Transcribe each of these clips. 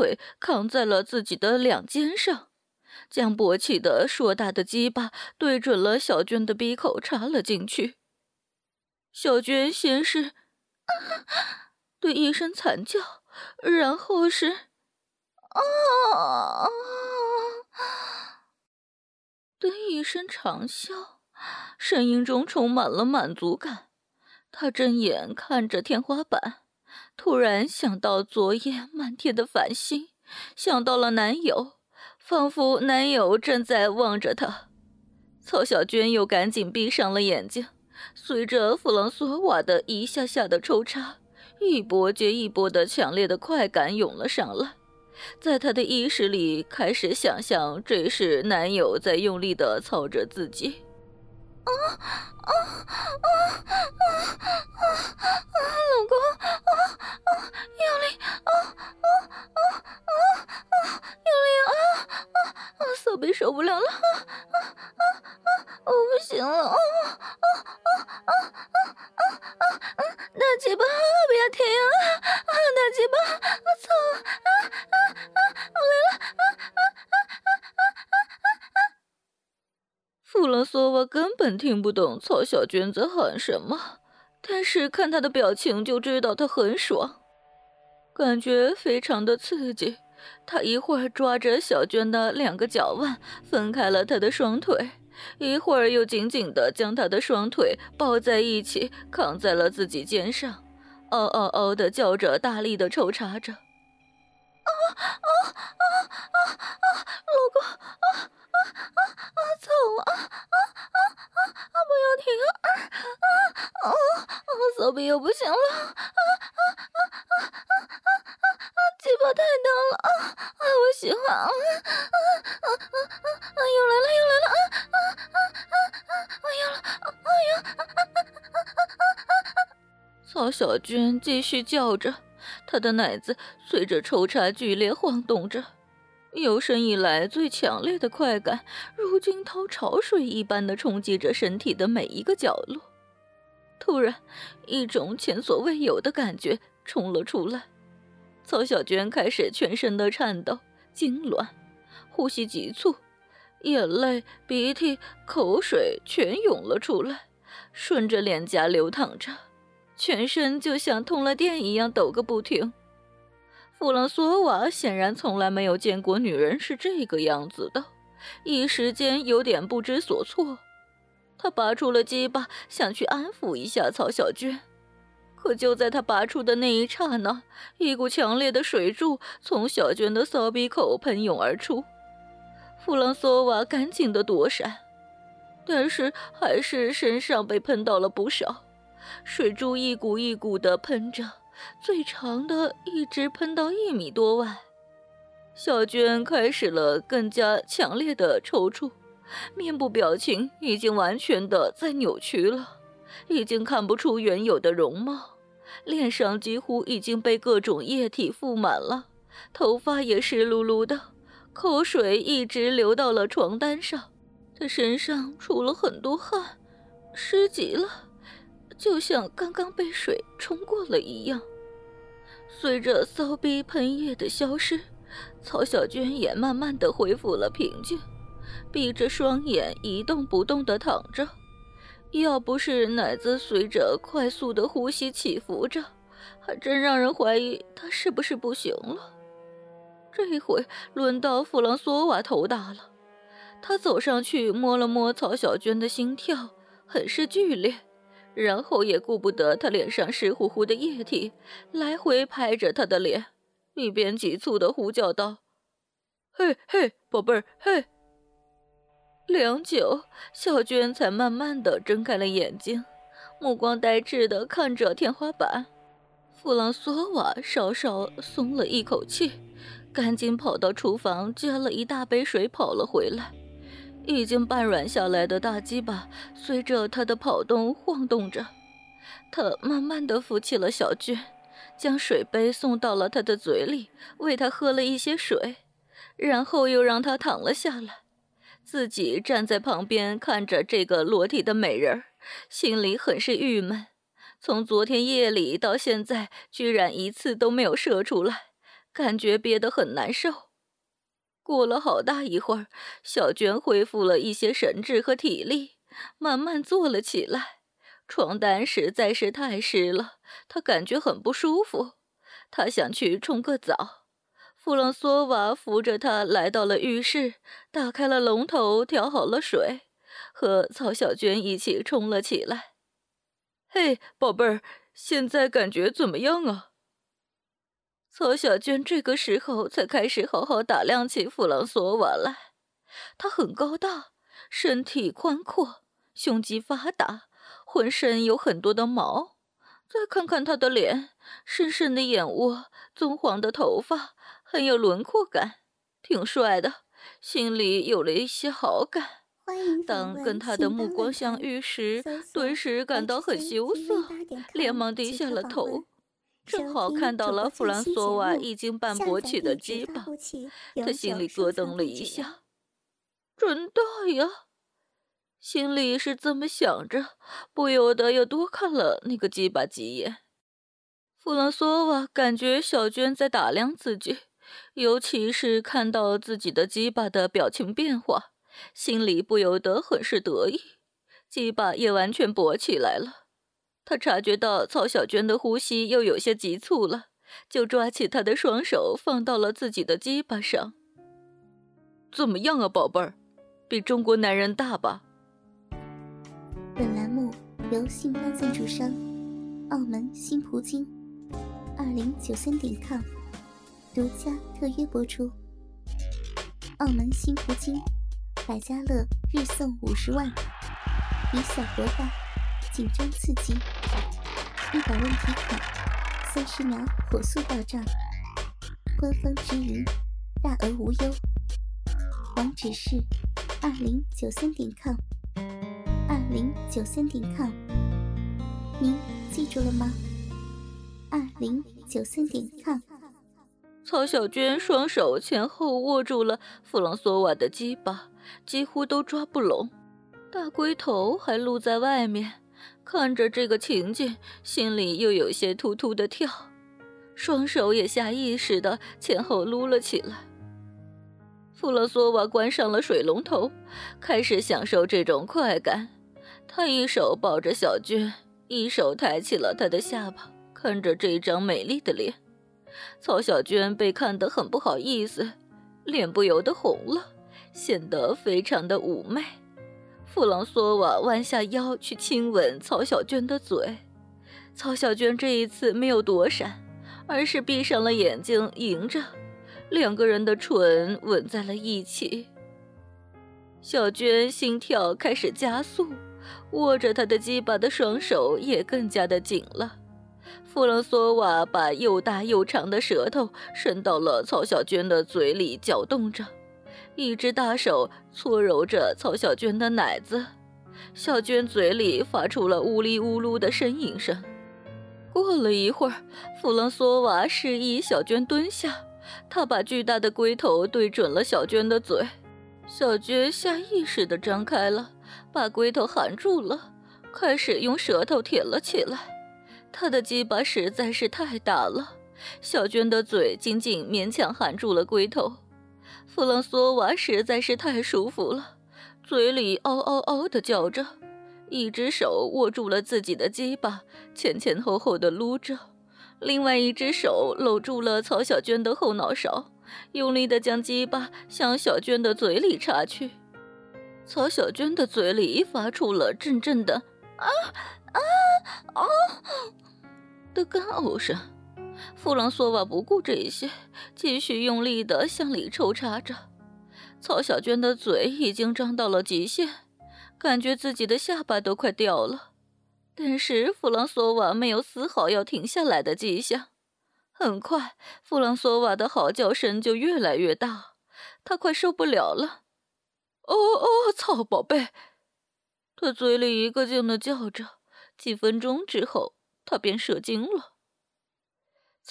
腿扛在了自己的两肩上，将勃起的硕大的鸡巴对准了小娟的鼻口插了进去。小娟先是的一声惨叫，然后是啊的一声长啸。声音中充满了满足感，他睁眼看着天花板，突然想到昨夜漫天的繁星，想到了男友，仿佛男友正在望着她。曹小娟又赶紧闭上了眼睛，随着弗朗索瓦的一下下的抽插，一波接一波的强烈的快感涌了上来，在她的意识里开始想象这是男友在用力的操着自己。啊啊啊啊啊啊！老公，啊！手臂受不了了，啊啊啊啊！我不行了，啊啊啊啊啊啊啊啊！大鸡巴，不要停啊！啊，大鸡巴，我操！啊啊啊！我来了，啊啊啊啊啊啊啊！弗朗索瓦根本听不懂曹小娟在喊什么，但是看她的表情就知道她很爽，感觉非常的刺激。他一会儿抓着小娟的两个脚腕，分开了她的双腿，一会儿又紧紧地将她的双腿抱在一起，扛在了自己肩上，嗷嗷嗷地叫着，大力地抽插着。啊啊啊啊啊！老公，啊啊啊啊！操啊啊啊啊！不要停啊！啊啊啊！手臂又不行了！小娟继续叫着。他的奶子随着抽插剧烈晃动着，有生以来最强烈的快感，如惊涛潮水一般的冲击着身体的每一个角落。突然，一种前所未有的感觉冲了出来，曹小娟开始全身的颤抖、痉挛，呼吸急促，眼泪、鼻涕、口水全涌了出来，顺着脸颊流淌着。全身就像通了电一样抖个不停。弗朗索瓦显然从来没有见过女人是这个样子的，一时间有点不知所措。他拔出了鸡巴，想去安抚一下曹小娟，可就在他拔出的那一刹那，一股强烈的水柱从小娟的骚逼口喷涌而出。弗朗索瓦赶紧的躲闪，但是还是身上被喷到了不少。水珠一股一股的喷着，最长的一直喷到一米多外。小娟开始了更加强烈的抽搐，面部表情已经完全的在扭曲了，已经看不出原有的容貌，脸上几乎已经被各种液体覆满了，头发也湿漉漉的，口水一直流到了床单上，她身上出了很多汗，湿极了。就像刚刚被水冲过了一样。随着骚逼喷液的消失，曹小娟也慢慢的恢复了平静，闭着双眼一动不动的躺着。要不是奶子随着快速的呼吸起伏着，还真让人怀疑她是不是不行了。这回轮到弗朗索瓦头大了，他走上去摸了摸曹小娟的心跳，很是剧烈。然后也顾不得他脸上湿乎乎的液体，来回拍着他的脸，一边急促的呼叫道：“嘿嘿，宝贝儿，嘿！”良久，小娟才慢慢的睁开了眼睛，目光呆滞的看着天花板。弗朗索瓦稍稍松了一口气，赶紧跑到厨房接了一大杯水，跑了回来。已经半软下来的大鸡巴随着他的跑动晃动着，他慢慢的扶起了小娟，将水杯送到了他的嘴里，喂他喝了一些水，然后又让他躺了下来，自己站在旁边看着这个裸体的美人儿，心里很是郁闷。从昨天夜里到现在，居然一次都没有射出来，感觉憋得很难受。过了好大一会儿，小娟恢复了一些神智和体力，慢慢坐了起来。床单实在是太湿了，她感觉很不舒服。她想去冲个澡。弗朗索瓦扶着她来到了浴室，打开了龙头，调好了水，和曹小娟一起冲了起来。嘿，宝贝儿，现在感觉怎么样啊？曹小娟这个时候才开始好好打量起弗朗索瓦来。他很高大，身体宽阔，胸肌发达，浑身有很多的毛。再看看他的脸，深深的眼窝，棕黄的头发，很有轮廓感，挺帅的。心里有了一些好感。当跟他的目光相遇时，顿时感到很羞涩，连忙低下了头。正好看到了弗兰索瓦已经半勃起的鸡巴，他心里咯噔了一下，真大呀！心里是这么想着，不由得又多看了那个鸡巴几眼。弗兰索瓦感觉小娟在打量自己，尤其是看到自己的鸡巴的表情变化，心里不由得很是得意，鸡巴也完全勃起来了。他察觉到曹小娟的呼吸又有些急促了，就抓起她的双手放到了自己的鸡巴上。怎么样啊，宝贝儿，比中国男人大吧？本栏目由信邦赞助商澳门新葡京二零九三点 com 独家特约播出。澳门新葡京百家乐日送五十万，以小博大，紧张刺激。一百问提款，三十秒火速到账，官方直营，大额无忧。网址是二零九三点 com，二零九三点 com，您记住了吗？二零九三点 com。曹小娟双手前后握住了弗朗索瓦的鸡巴，几乎都抓不拢，大龟头还露在外面。看着这个情景，心里又有些突突的跳，双手也下意识的前后撸了起来。弗朗索瓦关上了水龙头，开始享受这种快感。他一手抱着小娟，一手抬起了她的下巴，看着这张美丽的脸。曹小娟被看得很不好意思，脸不由得红了，显得非常的妩媚。弗朗索瓦弯下腰去亲吻曹小娟的嘴，曹小娟这一次没有躲闪，而是闭上了眼睛迎着，两个人的唇吻在了一起。小娟心跳开始加速，握着他的鸡巴的双手也更加的紧了。弗朗索瓦把又大又长的舌头伸到了曹小娟的嘴里搅动着。一只大手搓揉着曹小娟的奶子，小娟嘴里发出了呜哩呜噜的呻吟声。过了一会儿，弗朗索瓦示意小娟蹲下，他把巨大的龟头对准了小娟的嘴，小娟下意识地张开了，把龟头含住了，开始用舌头舔了起来。他的鸡巴实在是太大了，小娟的嘴仅仅勉强含住了龟头。弗朗索瓦实在是太舒服了，嘴里嗷嗷嗷的叫着，一只手握住了自己的鸡巴，前前后后的撸着，另外一只手搂住了曹小娟的后脑勺，用力的将鸡巴向小娟的嘴里插去。曹小娟的嘴里发出了阵阵的啊啊啊的干呕声。弗朗索瓦不顾这些，继续用力地向里抽插着。曹小娟的嘴已经张到了极限，感觉自己的下巴都快掉了。但是弗朗索瓦没有丝毫要停下来的迹象。很快，弗朗索瓦的嚎叫声就越来越大，他快受不了了。哦哦，操，宝贝！他嘴里一个劲地叫着。几分钟之后，他便射精了。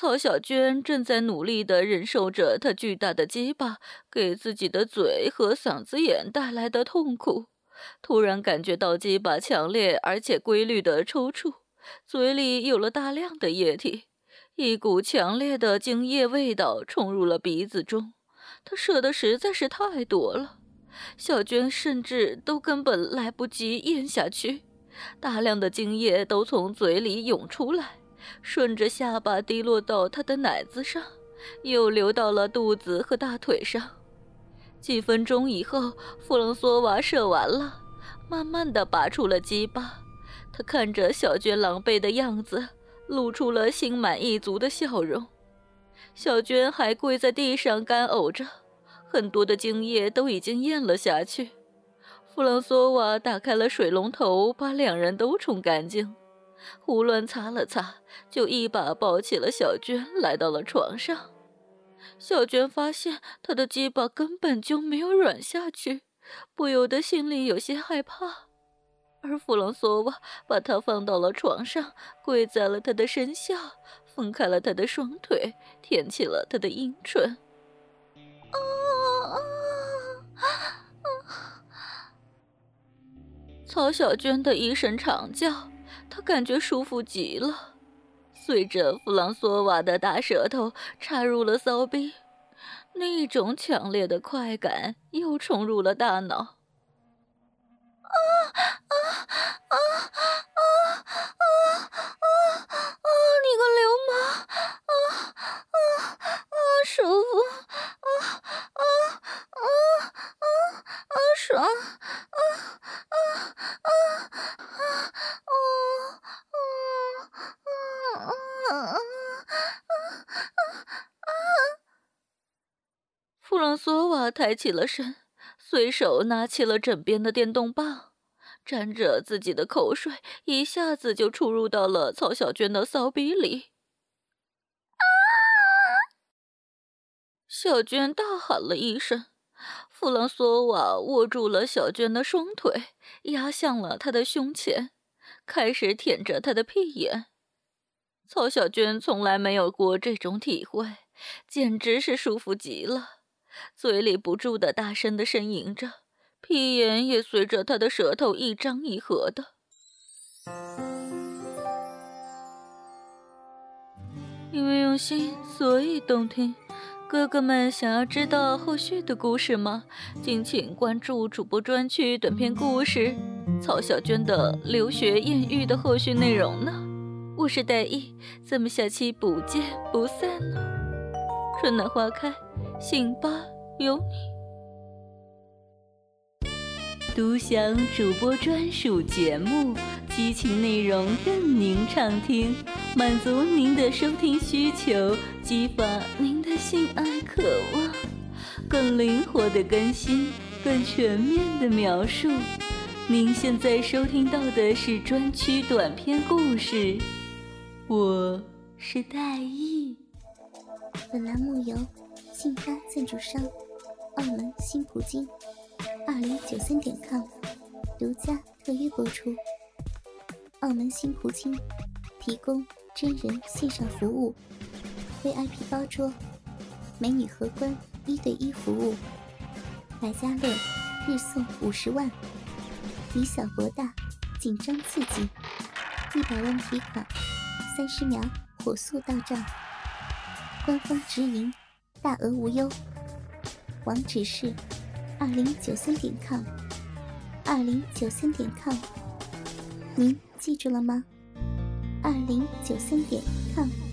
曹小娟正在努力地忍受着她巨大的鸡巴给自己的嘴和嗓子眼带来的痛苦，突然感觉到鸡巴强烈而且规律的抽搐，嘴里有了大量的液体，一股强烈的精液味道冲入了鼻子中，他射的实在是太多了，小娟甚至都根本来不及咽下去，大量的精液都从嘴里涌出来，顺着下巴滴落到他的奶子上，又流到了肚子和大腿上。几分钟以后，弗朗索瓦射完了，慢慢的拔出了鸡巴，他看着小娟狼狈的样子。露出了心满意足的笑容，小娟还跪在地上干呕着，很多的精液都已经咽了下去。弗朗索瓦打开了水龙头，把两人都冲干净，胡乱擦了擦，就一把抱起了小娟，来到了床上。小娟发现他的鸡巴根本就没有软下去，不由得心里有些害怕。而弗朗索瓦把她放到了床上，跪在了他的身下，分开了他的双腿，舔起了他的阴唇。啊啊啊！曹小娟的一声长叫，感觉舒服极了。随着弗朗索瓦的大舌头插入了骚逼，那种强烈的快感又冲入了大脑。啊抬起了身。随手拿起了枕边的电动棒，沾着自己的口水，一下子就出入到了曹小娟的骚逼里。小娟大喊了一声，弗朗索瓦握住了小娟的双腿，压向了她的胸前，开始舔着她的屁眼。曹小娟从来没有过这种体会，简直是舒服极了。嘴里不住的大声的呻吟着，屁眼也随着他的舌头一张一合的。因为用心，所以动听。哥哥们想要知道后续的故事吗？敬请关注主播专区短篇故事《曹小娟的留学艳遇》的后续内容呢。我是戴意，咱们下期不见不散呢。春暖花开。醒吧，有你。独享主播专属节目，激情内容任您畅听，满足您的收听需求，激发您的性爱渴望，更灵活的更新，更全面的描述。您现在收听到的是专区短篇故事，我是戴艺。本栏目由。信发赞助商：澳门新葡京，二零九三点 com，独家特约播出。澳门新葡京提供真人线上服务，VIP 包桌，美女荷官一对一服务，百家乐日送五十万，以小博大，紧张刺激，一百万提款，三十秒火速到账，官方直营。大额无忧，网址是二零九三点 com，二零九三点 com，您记住了吗？二零九三点 com。